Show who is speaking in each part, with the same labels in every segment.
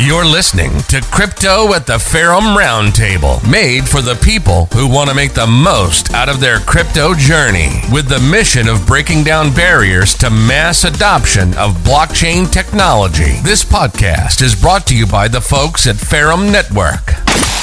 Speaker 1: You're listening to Crypto at the Ferrum Roundtable, made for the people who want to make the most out of their crypto journey, with the mission of breaking down barriers to mass adoption of blockchain technology. This podcast is brought to you by the folks at Ferrum Network.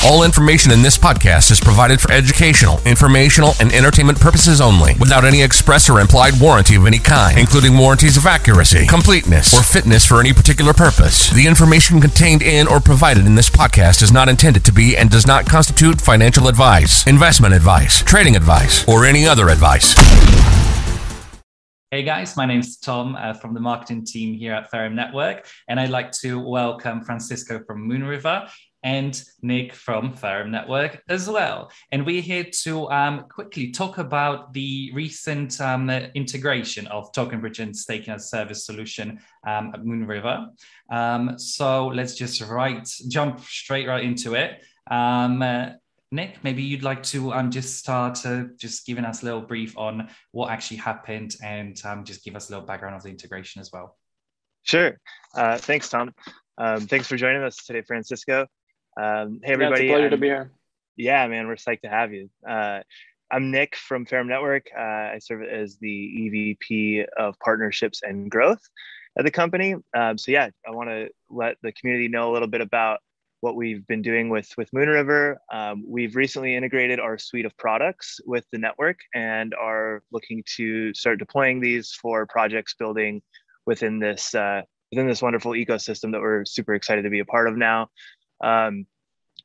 Speaker 1: All information in this podcast is provided for educational, informational, and entertainment purposes only, without any express or implied warranty of any kind, including warranties of accuracy, completeness, or fitness for any particular purpose. The information contained in or provided in this podcast is not intended to be and does not constitute financial advice, investment advice, trading advice, or any other advice.
Speaker 2: Hey guys, my name is Tom uh, from the marketing team here at Ferrum Network, and I'd like to welcome Francisco from Moonriver and Nick from Ferrum Network as well. And we're here to um, quickly talk about the recent um, integration of Token Bridge and Staking as Service solution um, at Moonriver. Um, so let's just right jump straight right into it. Um, uh, Nick, maybe you'd like to um, just start uh, just giving us a little brief on what actually happened and just give us a little background of the integration as well.
Speaker 3: Sure. Uh, thanks, Tom. Um, thanks for joining us today, Francisco. Um, hey, everybody.
Speaker 4: Yeah, pleasure I'm, to be here.
Speaker 3: Yeah, man, we're psyched to have you. Uh, I'm Nick from Ferrum Network. Uh, I serve as the EVP of Partnerships and Growth at the company. Um, so yeah, I want to let the community know a little bit about what we've been doing with with Moonriver. Um, we've recently integrated our suite of products with the network and are looking to start deploying these for projects building within this uh, within this wonderful ecosystem that we're super excited to be a part of now. Um,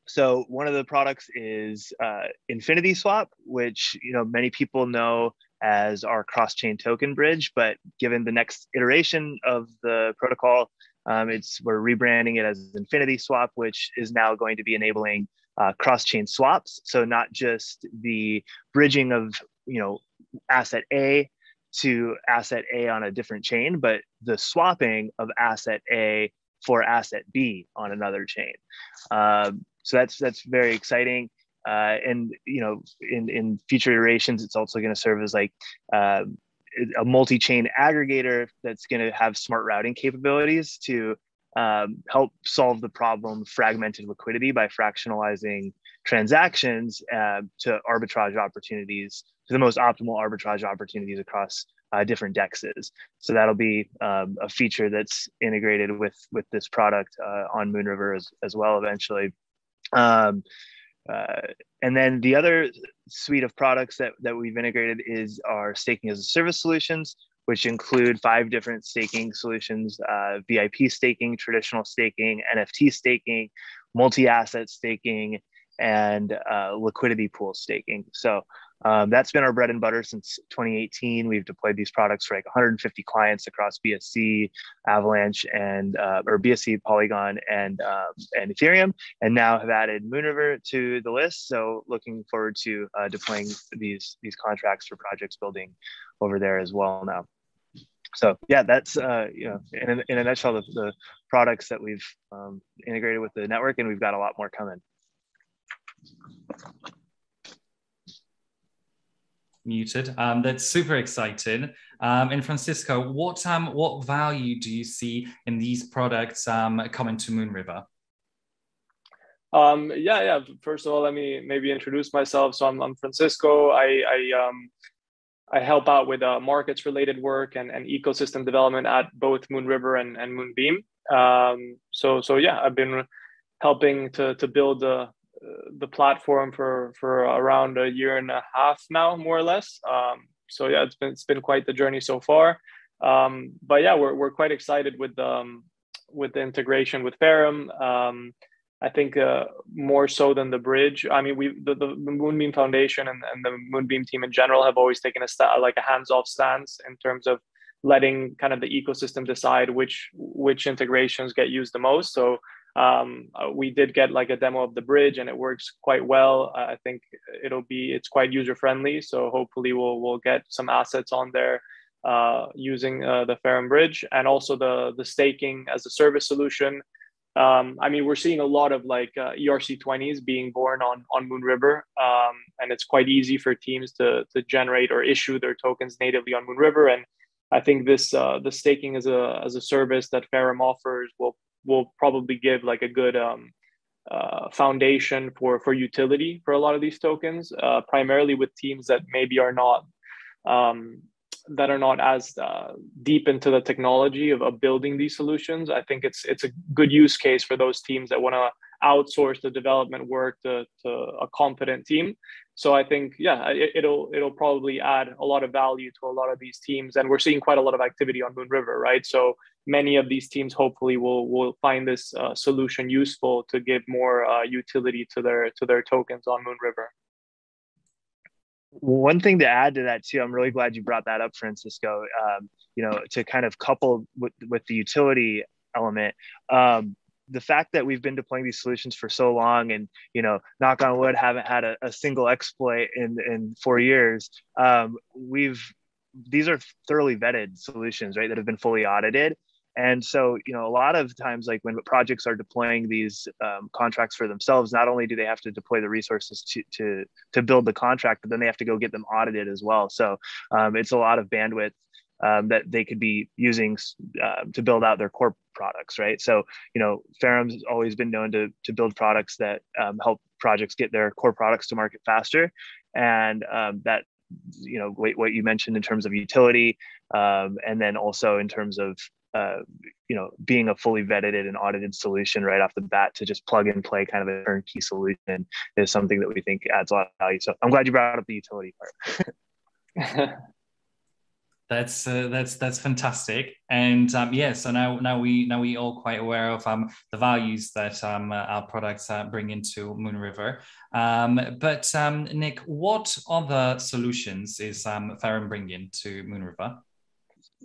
Speaker 3: so one of the products is uh, Infinity Swap, which you know many people know as our cross-chain token bridge. But given the next iteration of the protocol, um, it's we're rebranding it as Infinity Swap, which is now going to be enabling uh, cross-chain swaps. So not just the bridging of you know asset A to asset A on a different chain, but the swapping of asset A for asset B on another chain. Um, so that's that's very exciting. Uh, and you know, in in future iterations, it's also going to serve as like uh, a multi-chain aggregator that's going to have smart routing capabilities to um, help solve the problem fragmented liquidity by fractionalizing transactions uh, to arbitrage opportunities to the most optimal arbitrage opportunities across uh, different dexes. So that'll be um, a feature that's integrated with with this product uh, on Moonriver as, as well eventually. Um, uh, and then the other suite of products that, that we've integrated is our staking as a service solutions, which include five different staking solutions, uh, VIP staking, traditional staking, NFT staking, multi-asset staking, and uh, liquidity pool staking. So um, that's been our bread and butter since 2018. We've deployed these products for like 150 clients across BSC, Avalanche, and uh, or BSC, Polygon, and um, and Ethereum, and now have added Moonriver to the list. So looking forward to uh, deploying these these contracts for projects building over there as well now. So yeah, that's uh, you know in a, in a nutshell the, the products that we've um, integrated with the network, and we've got a lot more coming
Speaker 2: muted. Um, that's super exciting. Um, and Francisco, what um, what value do you see in these products um, coming to Moonriver?
Speaker 4: Um, yeah, yeah. First of all, let me maybe introduce myself. So I'm, I'm Francisco. I I, um, I help out with uh, markets related work and, and ecosystem development at both Moonriver and, and Moonbeam. Um, so so yeah, I've been helping to to build a the platform for for around a year and a half now, more or less. Um, so yeah, it's been it's been quite the journey so far. Um, but yeah, we're we're quite excited with um with the integration with Ferrum. Um, I think uh, more so than the bridge. I mean, we the, the Moonbeam Foundation and, and the Moonbeam team in general have always taken a st- like a hands-off stance in terms of letting kind of the ecosystem decide which which integrations get used the most. So um, uh, we did get like a demo of the bridge and it works quite well i think it'll be it's quite user friendly so hopefully we'll we'll get some assets on there uh, using uh, the Ferrum bridge and also the the staking as a service solution um, I mean, we're seeing a lot of like uh, ERC20s being born on on Moonriver, um, and it's quite easy for teams to to generate or issue their tokens natively on Moon River. And I think this uh, the staking as a as a service that Ferrum offers will will probably give like a good um, uh, foundation for for utility for a lot of these tokens, uh, primarily with teams that maybe are not um, that are not as uh, deep into the technology of, of building these solutions. I think it's it's a good use case for those teams that want to outsource the development work to, to a competent team. So I think yeah, it, will it'll probably add a lot of value to a lot of these teams, and we're seeing quite a lot of activity on Moon River, right? So many of these teams hopefully will will find this uh, solution useful to give more uh, utility to their to their tokens on Moon River.
Speaker 3: One thing to add to that too, I'm really glad you brought that up, Francisco. Um, you know, to kind of couple with with the utility element. Um, the fact that we've been deploying these solutions for so long and you know knock on wood haven't had a, a single exploit in in four years um, we've these are thoroughly vetted solutions right that have been fully audited and so, you know, a lot of times, like when projects are deploying these um, contracts for themselves, not only do they have to deploy the resources to, to, to build the contract, but then they have to go get them audited as well. So um, it's a lot of bandwidth um, that they could be using uh, to build out their core products, right? So, you know, Ferrum's always been known to, to build products that um, help projects get their core products to market faster. And um, that you know what, what you mentioned in terms of utility um, and then also in terms of uh, you know, being a fully vetted and audited solution right off the bat to just plug and play kind of a turnkey solution is something that we think adds a lot of value. So I'm glad you brought up the utility
Speaker 2: part. that's uh, that's that's fantastic, and um, yeah. So now now we now we all quite aware of um, the values that um, uh, our products uh, bring into Moon River. Um, but um, Nick, what other solutions is um, Ferrum bringing to Moon River?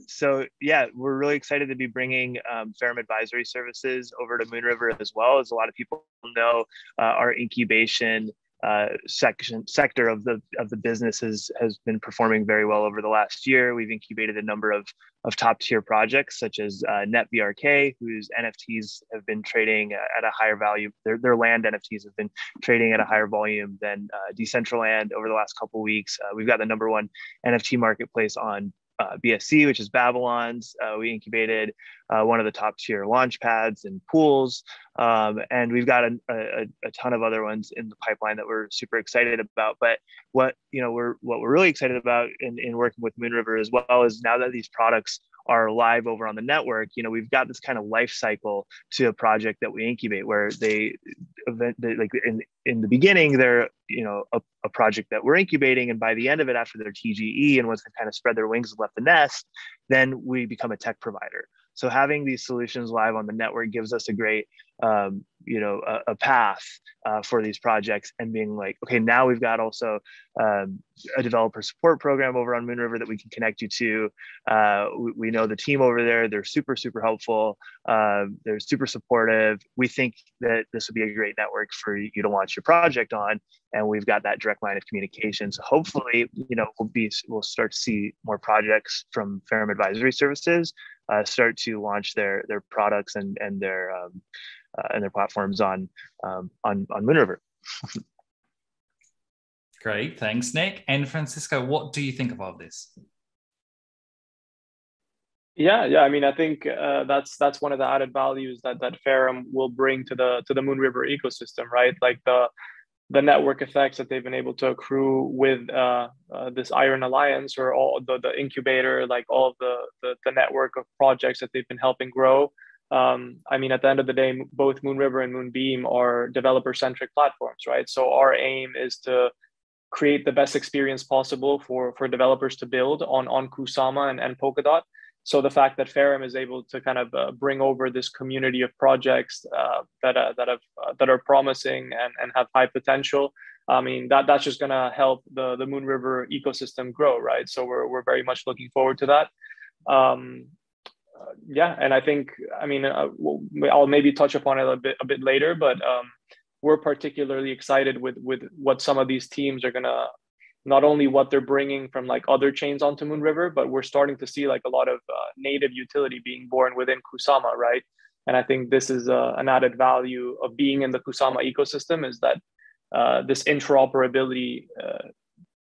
Speaker 3: So yeah, we're really excited to be bringing um, Ferrum Advisory Services over to Moon River as well. As a lot of people know, uh, our incubation uh, section sector of the of the business has has been performing very well over the last year. We've incubated a number of of top tier projects such as uh, NetVRK, whose NFTs have been trading at a higher value. Their their land NFTs have been trading at a higher volume than uh, Decentraland over the last couple weeks. Uh, we've got the number one NFT marketplace on uh, BSC, which is Babylons. Uh, we incubated uh, one of the top tier launch pads and pools. Um, and we've got a, a, a, ton of other ones in the pipeline that we're super excited about. But what you know we're what we're really excited about in, in working with Moon River as well is now that these products are live over on the network, you know, we've got this kind of life cycle to a project that we incubate where they, they like in, in the beginning, they're, you know, a, a, project that we're incubating. And by the end of it, after their TGE and once they kind of spread their wings and left the nest, then we become a tech provider. So having these solutions live on the network gives us a great, um, you know, a, a path uh, for these projects and being like, okay, now we've got also um, a developer support program over on Moon River that we can connect you to. Uh, we, we, know the team over there; they're super, super helpful. Uh, they're super supportive. We think that this would be a great network for you to launch your project on, and we've got that direct line of communication. So hopefully, you know, we'll be we'll start to see more projects from Ferrum Advisory Services uh, start to launch their their products and and their um, uh, and their platforms on um, on on Moon River.
Speaker 2: Great, thanks, Nick and Francisco. What do you think of all this?
Speaker 4: Yeah, yeah. I mean, I think uh, that's that's one of the added values that that Ferrum will bring to the to the Moon River ecosystem, right? Like the the network effects that they've been able to accrue with uh, uh, this Iron Alliance or all the, the incubator, like all the, the, the network of projects that they've been helping grow. Um, I mean, at the end of the day, both Moon River and Moonbeam are developer centric platforms, right? So our aim is to create the best experience possible for for developers to build on on Kusama and, and Polkadot so the fact that Ferrum is able to kind of uh, bring over this community of projects uh, that uh, that have uh, that are promising and, and have high potential, I mean that that's just going to help the the Moon River ecosystem grow, right? So we're we're very much looking forward to that. Um, uh, yeah, and I think I mean uh, I'll maybe touch upon it a bit a bit later, but um, we're particularly excited with with what some of these teams are going to not only what they're bringing from like other chains onto Moon River, but we're starting to see like a lot of uh, native utility being born within Kusama, right? And I think this is uh, an added value of being in the Kusama ecosystem is that uh, this interoperability uh,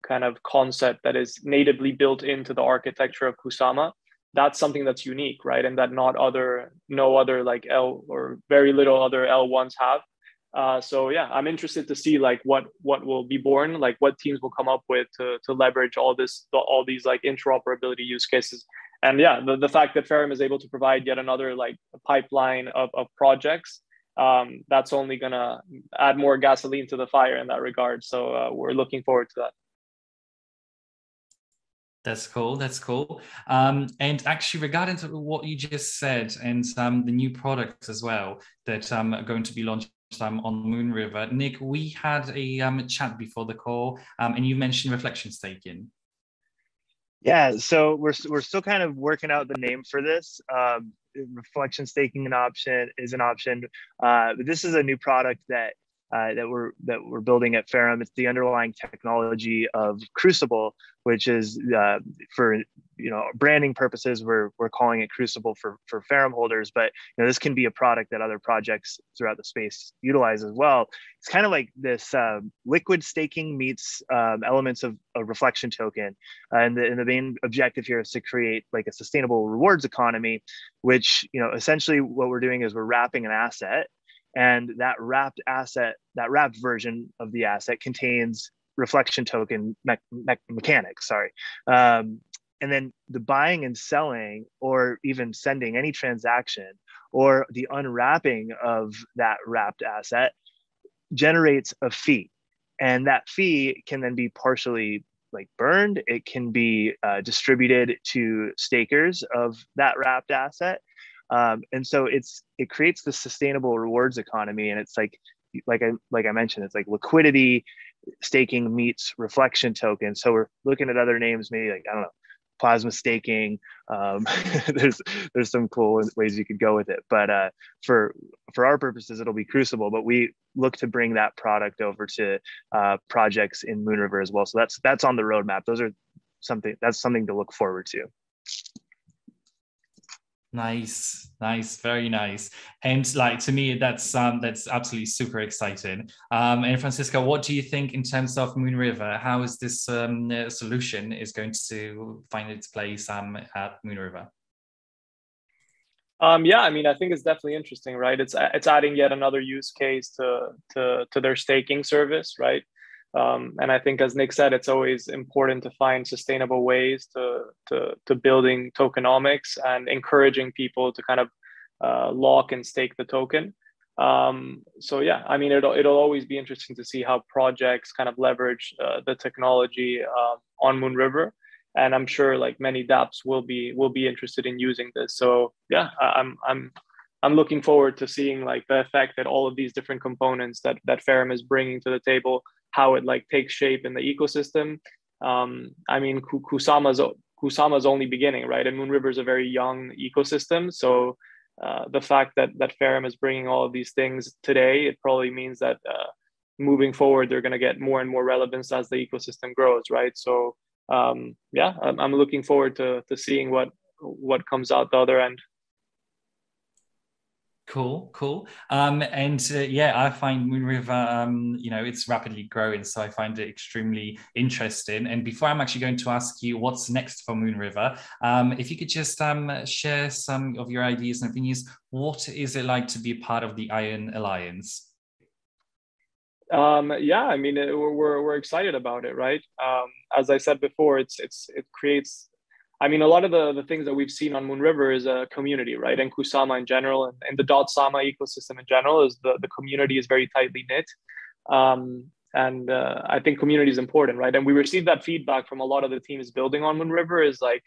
Speaker 4: kind of concept that is natively built into the architecture of Kusama that's something that's unique, right? And that not other, no other like L or very little other L1s have. Uh, so yeah, I'm interested to see like what what will be born, like what teams will come up with to to leverage all this all these like interoperability use cases. And yeah, the, the fact that Ferrum is able to provide yet another like pipeline of, of projects, um, that's only gonna add more gasoline to the fire in that regard. So uh, we're looking forward to that.
Speaker 2: That's cool. That's cool. Um, and actually, regarding to what you just said and um, the new products as well that um, are going to be launched um, on Moon River. Nick, we had a um, chat before the call, um, and you mentioned reflection staking.
Speaker 3: Yeah, so we're we're still kind of working out the name for this. Um, reflection staking an option is an option, uh, this is a new product that uh, that we're that we're building at Ferrum. It's the underlying technology of Crucible, which is uh, for you know branding purposes. We're we're calling it Crucible for for Ferrum holders, but you know this can be a product that other projects throughout the space utilize as well. It's kind of like this uh, liquid staking meets um, elements of a reflection token, and the, and the main objective here is to create like a sustainable rewards economy, which you know essentially what we're doing is we're wrapping an asset and that wrapped asset, that wrapped version of the asset contains reflection token me- me- mechanics. Sorry. Um, and then the buying and selling, or even sending any transaction, or the unwrapping of that wrapped asset generates a fee. And that fee can then be partially like burned. It can be uh, distributed to stakers of that wrapped asset um, and so it's it creates the sustainable rewards economy. And it's like like i like i mentioned it's like liquidity staking meets reflection token so we're looking at other names maybe like i don't know plasma staking. Um, there's there's some cool ways you could go with it. But uh, for for our purposes it'll be crucible but we look to bring that product over to uh, projects in moon river as well. So that's that's on the roadmap. Those are something that's something to look forward to
Speaker 2: Nice, nice, very nice. And like to me, that's um, that's absolutely super exciting. Um, and Francisco, what do you think in terms of Moon River? How is this um, solution is going to find its place um, at Moonriver?
Speaker 4: Um, yeah, I mean, I think it's definitely interesting, right? It's it's adding yet another use case to to to their staking service, right? Um, and I think, as Nick said, it's always important to find sustainable ways to, to, to building tokenomics and encouraging people to kind of uh, lock and stake the token. Um, so yeah, I mean, it'll, it'll always be interesting to see how projects kind of leverage uh, the technology uh, on Moonriver. And I'm sure like many dApps will be will be interested in using this. So yeah, I'm I'm I'm looking forward to seeing like the effect that all of these different components that that Ferrum is bringing to the table how it like takes shape in the ecosystem. Um, I mean, Kusama's Kusama's only beginning, right? And Moon River is a very young ecosystem, so uh, the fact that that Ferrum is bringing all of these things today, it probably means that uh, moving forward, they're going to get more and more relevance as the ecosystem grows, right? So um, yeah, I'm, I'm looking forward to to seeing what what comes out the other end.
Speaker 2: Cool, cool. Um, and uh, yeah, I find Moonriver, um, you know, it's rapidly growing, so I find it extremely interesting. And before I'm actually going to ask you what's next for Moonriver, um, if you could just um, share some of your ideas and opinions, what is it like to be a part of the Iron Alliance?
Speaker 4: Um, yeah, I mean, it, we're we're excited about it, right? Um, as I said before, it's it's it creates I mean, a lot of the, the things that we've seen on Moon River is a community, right? And Kusama in general and, and the Dot Sama ecosystem in general is the, the community is very tightly knit. Um, and uh, I think community is important, right? And we received that feedback from a lot of the teams building on Moon River is like,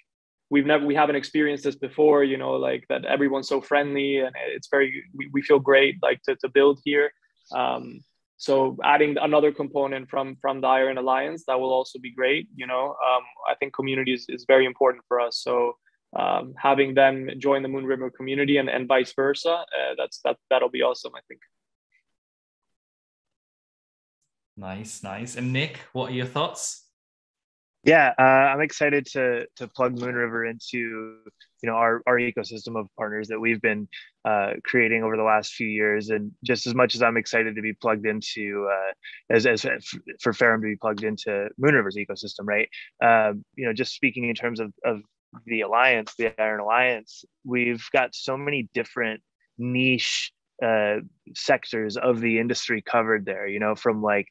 Speaker 4: we've never, we haven't experienced this before, you know, like that everyone's so friendly and it's very, we, we feel great like to, to build here. Um, so adding another component from from the iron alliance that will also be great you know? Um, i think community is, is very important for us. So um, having them join the Moon River community and, and vice versa uh, that's that that'll be awesome i think.
Speaker 2: Nice nice. And nick what are your thoughts?
Speaker 3: Yeah, uh, I'm excited to to plug Moon River into you know our our ecosystem of partners that we've been uh, creating over the last few years, and just as much as I'm excited to be plugged into uh, as as for Ferrum to be plugged into Moonriver's ecosystem, right? Um, you know, just speaking in terms of of the alliance, the Iron Alliance, we've got so many different niche uh, sectors of the industry covered there, you know, from like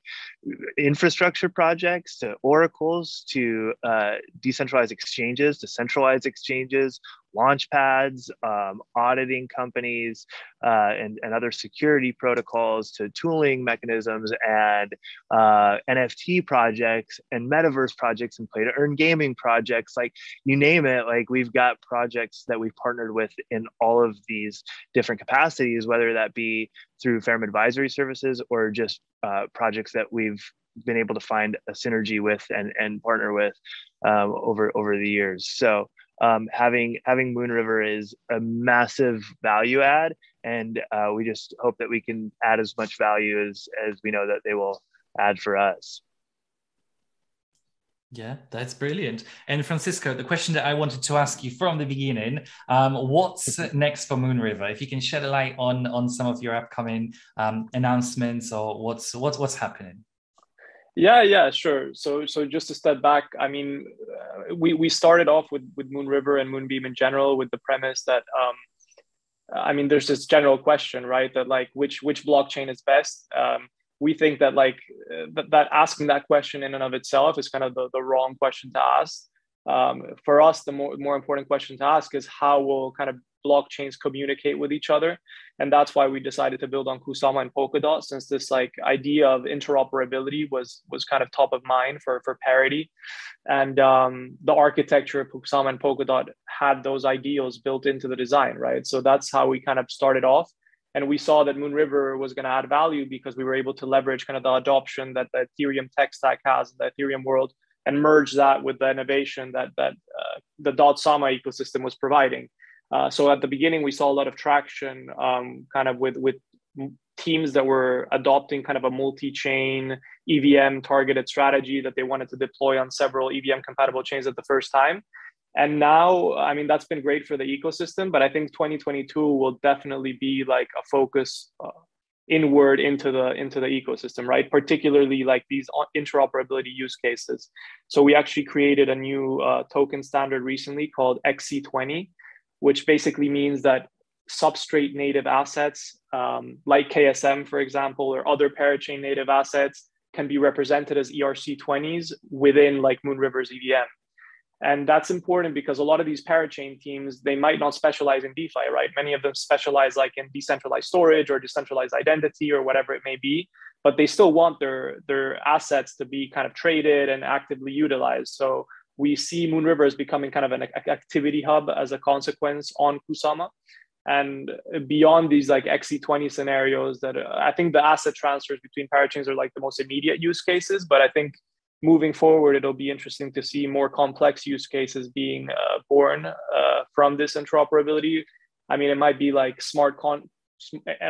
Speaker 3: infrastructure projects to oracles to uh, decentralized exchanges to centralized exchanges, launch pads, um, auditing companies, uh, and, and other security protocols to tooling mechanisms and uh, NFT projects and metaverse projects and play to earn gaming projects. Like you name it, like we've got projects that we've partnered with in all of these different capacities, whether that be through Ferrum Advisory Services or just uh, projects that we've been able to find a synergy with and, and partner with um, over over the years. So um, having having Moon River is a massive value add, and uh, we just hope that we can add as much value as as we know that they will add for us.
Speaker 2: Yeah, that's brilliant. And Francisco, the question that I wanted to ask you from the beginning: um, What's next for Moon River? If you can shed a light on on some of your upcoming um, announcements or what's what's what's happening.
Speaker 4: Yeah, yeah, sure. So, so just to step back, I mean, uh, we we started off with with Moon River and Moonbeam in general with the premise that, um, I mean, there's this general question, right? That like which which blockchain is best. Um, we think that like that, that asking that question in and of itself is kind of the, the wrong question to ask. Um, for us, the more, more important question to ask is how will kind of blockchains communicate with each other? And that's why we decided to build on kusama and polkadot since this like idea of interoperability was was kind of top of mind for for parity. And um, the architecture of kusama and polkadot had those ideals built into the design right? So that's how we kind of started off and we saw that moon river was going to add value because we were able to leverage kind of the adoption that the ethereum tech stack has in the ethereum world and merge that with the innovation that that uh, the dot sama ecosystem was providing uh, so at the beginning, we saw a lot of traction, um, kind of with with teams that were adopting kind of a multi-chain EVM targeted strategy that they wanted to deploy on several EVM compatible chains at the first time. And now, I mean, that's been great for the ecosystem, but I think 2022 will definitely be like a focus uh, inward into the into the ecosystem, right? Particularly like these interoperability use cases. So we actually created a new uh, token standard recently called XC20 which basically means that substrate native assets um, like KSM, for example, or other parachain native assets can be represented as ERC20s within like Moonriver's EVM. And that's important because a lot of these parachain teams, they might not specialize in DeFi, right? Many of them specialize like in decentralized storage or decentralized identity or whatever it may be, but they still want their, their assets to be kind of traded and actively utilized. So we see Moon River as becoming kind of an activity hub as a consequence on Kusama. And beyond these like XC20 scenarios, that I think the asset transfers between parachains are like the most immediate use cases. But I think moving forward, it'll be interesting to see more complex use cases being uh, born uh, from this interoperability. I mean, it might be like smart con,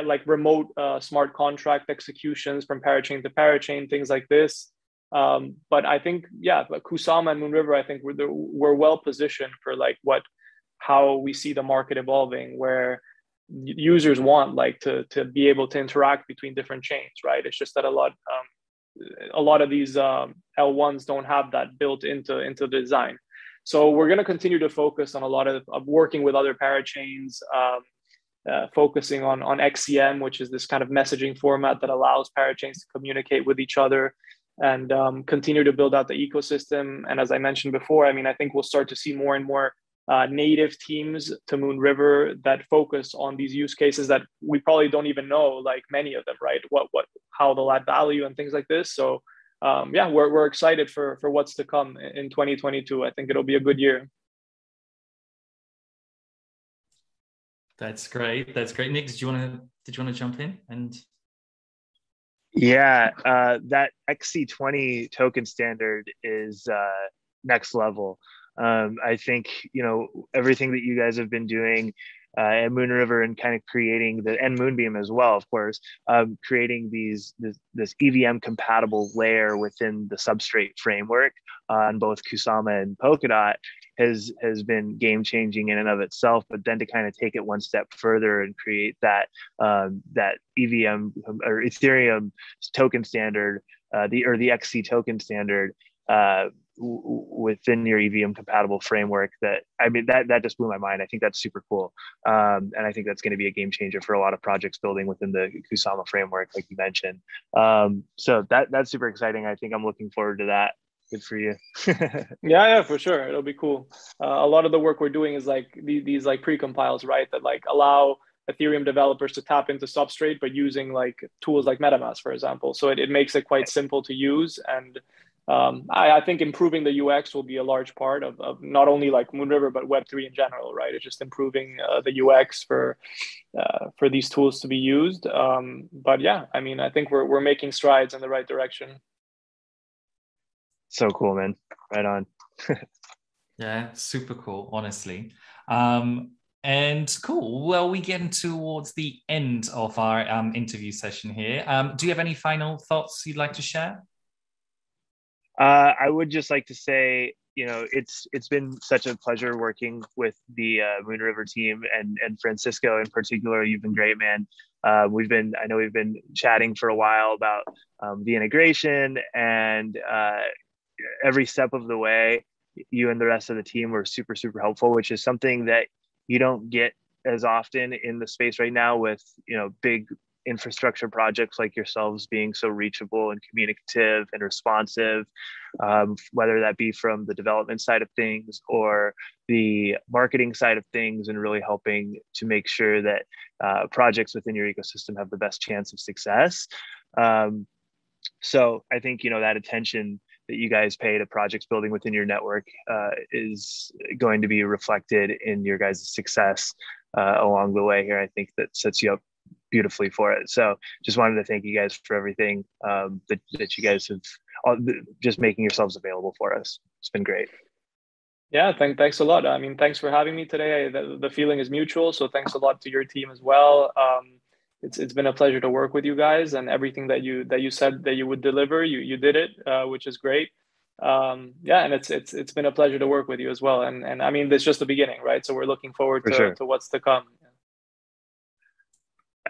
Speaker 4: like remote uh, smart contract executions from parachain to parachain, things like this. Um, but I think, yeah, Kusama and Moon River, I think we're, we're well positioned for like what, how we see the market evolving, where users want like to, to be able to interact between different chains, right? It's just that a lot, um, a lot of these um, L1s don't have that built into, into the design. So we're going to continue to focus on a lot of, of working with other parachains, um, uh, focusing on, on XCM, which is this kind of messaging format that allows parachains to communicate with each other and um, continue to build out the ecosystem. And as I mentioned before, I mean, I think we'll start to see more and more uh, native teams to Moon River that focus on these use cases that we probably don't even know, like many of them, right? What, what, how they'll add value and things like this. So, um, yeah, we're, we're excited for for what's to come in 2022. I think it'll be a good year.
Speaker 2: That's great. That's great. Nick, did you want to did you want to jump in and
Speaker 3: yeah, uh, that XC20 token standard is uh, next level. Um, I think you know everything that you guys have been doing uh, at Moon River and kind of creating the and Moonbeam as well, of course, um, creating these this, this, EVM compatible layer within the substrate framework on both Kusama and Polkadot has has been game changing in and of itself. But then to kind of take it one step further and create that um, that EVM or Ethereum token standard, uh, the or the XC token standard. Uh, within your EVM compatible framework that I mean that that just blew my mind. I think that's super cool, um, and I think that's going to be a game changer for a lot of projects building within the Kusama framework, like you mentioned. Um, so that that's super exciting. I think I'm looking forward to that. Good for you.
Speaker 4: yeah, yeah, for sure. It'll be cool. Uh, a lot of the work we're doing is like these, these like pre-compiles, right? That like allow Ethereum developers to tap into Substrate, but using like tools like MetaMask, for example. So it, it makes it quite simple to use and um, I, I, think improving the UX will be a large part of, of not only like Moonriver but Web3 in general, right? It's just improving uh, the UX for uh, for these tools to be used. Um, but yeah, I mean, I think we're we're making strides in the right direction.
Speaker 3: So cool, man! Right on.
Speaker 2: yeah, super cool, honestly. Um, and cool. Well, we get towards the end of our um, interview session here. Um, do you have any final thoughts you'd like to share?
Speaker 3: Uh, I would just like to say, you know, it's it's been such a pleasure working with the uh, Moonriver team and and Francisco in particular. You've been great, man. Uh, we've been, I know we've been chatting for a while about um, the integration and uh, every step of the way. You and the rest of the team were super super helpful, which is something that you don't get as often in the space right now with you know big infrastructure projects like yourselves being so reachable and communicative and responsive, um, whether that be from the development side of things or the marketing side of things, and really helping to make sure that uh, projects within your ecosystem have the best chance of success. Um, so I think you know that attention that you guys pay to projects building within your network uh, is going to be reflected in your guys' success uh, along the way here. I think that sets you up beautifully for it. So just wanted to thank you guys for everything um, that, that you guys have all, just making yourselves available for us. It's been great.
Speaker 4: Yeah, thank, thanks a lot. I mean, thanks for having me today. The, the feeling is mutual. So thanks a lot to your team as well. Um, it's, it's been a pleasure to work with you guys and everything that you that you said that you would deliver, you you did it, uh, which is great. Um, yeah, and it's it's it's been a pleasure to work with you as well. And and I mean, it's just the beginning, right? So we're looking forward to, sure. to what's to come.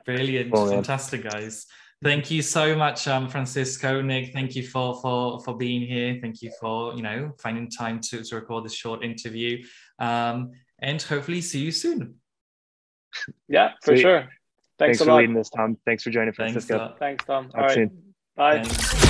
Speaker 2: Brilliant, cool, fantastic, guys. Thank you so much, um, Francisco, Nick. Thank you for for for being here. Thank you for you know finding time to, to record this short interview, um, and hopefully see you soon.
Speaker 4: Yeah, for Sweet. sure.
Speaker 3: Thanks, Thanks for lot. leading this, Tom. Thanks for joining, Francisco.
Speaker 4: Thanks, Thanks Tom. All right. Soon. Bye.
Speaker 1: Thanks.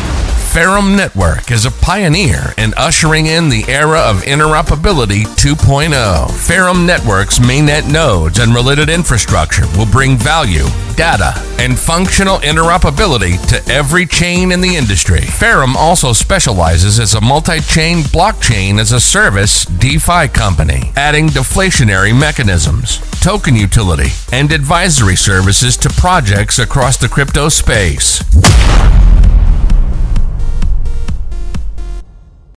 Speaker 1: Ferrum Network is a pioneer in ushering in the era of interoperability 2.0. Ferrum Network's mainnet nodes and related infrastructure will bring value, data, and functional interoperability to every chain in the industry. Ferrum also specializes as a multi-chain blockchain as a service DeFi company, adding deflationary mechanisms, token utility, and advisory services to projects across the crypto space.